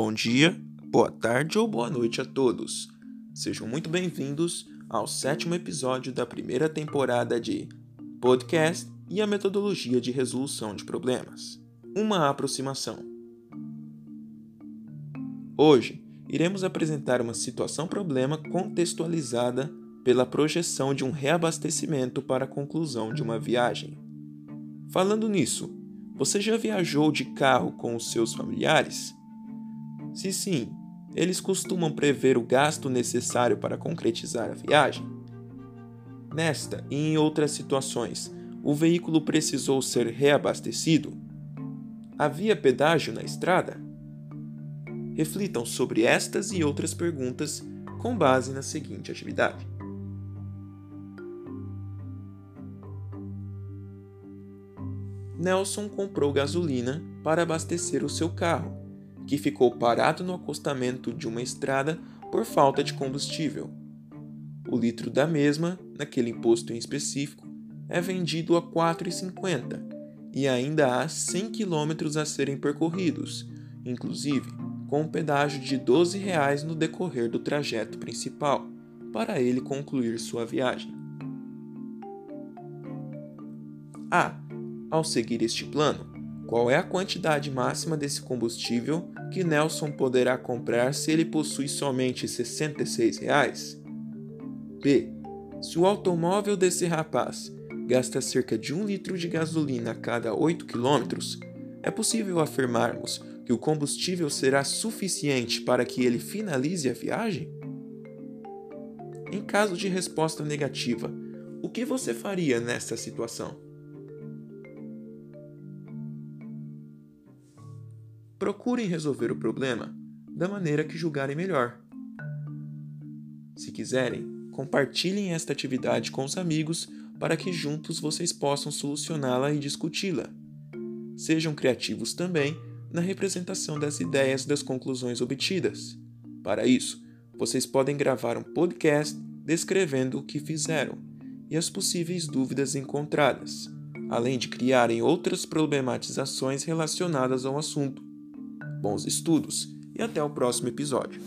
Bom dia, boa tarde ou boa noite a todos. Sejam muito bem-vindos ao sétimo episódio da primeira temporada de Podcast e a Metodologia de Resolução de Problemas uma aproximação. Hoje, iremos apresentar uma situação-problema contextualizada pela projeção de um reabastecimento para a conclusão de uma viagem. Falando nisso, você já viajou de carro com os seus familiares? Se sim, eles costumam prever o gasto necessário para concretizar a viagem? Nesta e em outras situações, o veículo precisou ser reabastecido? Havia pedágio na estrada? Reflitam sobre estas e outras perguntas com base na seguinte atividade. Nelson comprou gasolina para abastecer o seu carro, que ficou parado no acostamento de uma estrada por falta de combustível. O litro da mesma, naquele imposto em específico, é vendido a R$ 4,50 e ainda há 100 quilômetros a serem percorridos, inclusive com um pedágio de 12 reais no decorrer do trajeto principal, para ele concluir sua viagem. Ah, ao seguir este plano, qual é a quantidade máxima desse combustível que Nelson poderá comprar se ele possui somente R$ 66? Reais? B. Se o automóvel desse rapaz gasta cerca de um litro de gasolina a cada 8 quilômetros, é possível afirmarmos que o combustível será suficiente para que ele finalize a viagem? Em caso de resposta negativa, o que você faria nesta situação? Procurem resolver o problema da maneira que julgarem melhor. Se quiserem, compartilhem esta atividade com os amigos para que juntos vocês possam solucioná-la e discuti-la. Sejam criativos também na representação das ideias das conclusões obtidas. Para isso, vocês podem gravar um podcast descrevendo o que fizeram e as possíveis dúvidas encontradas, além de criarem outras problematizações relacionadas ao assunto. Bons estudos e até o próximo episódio.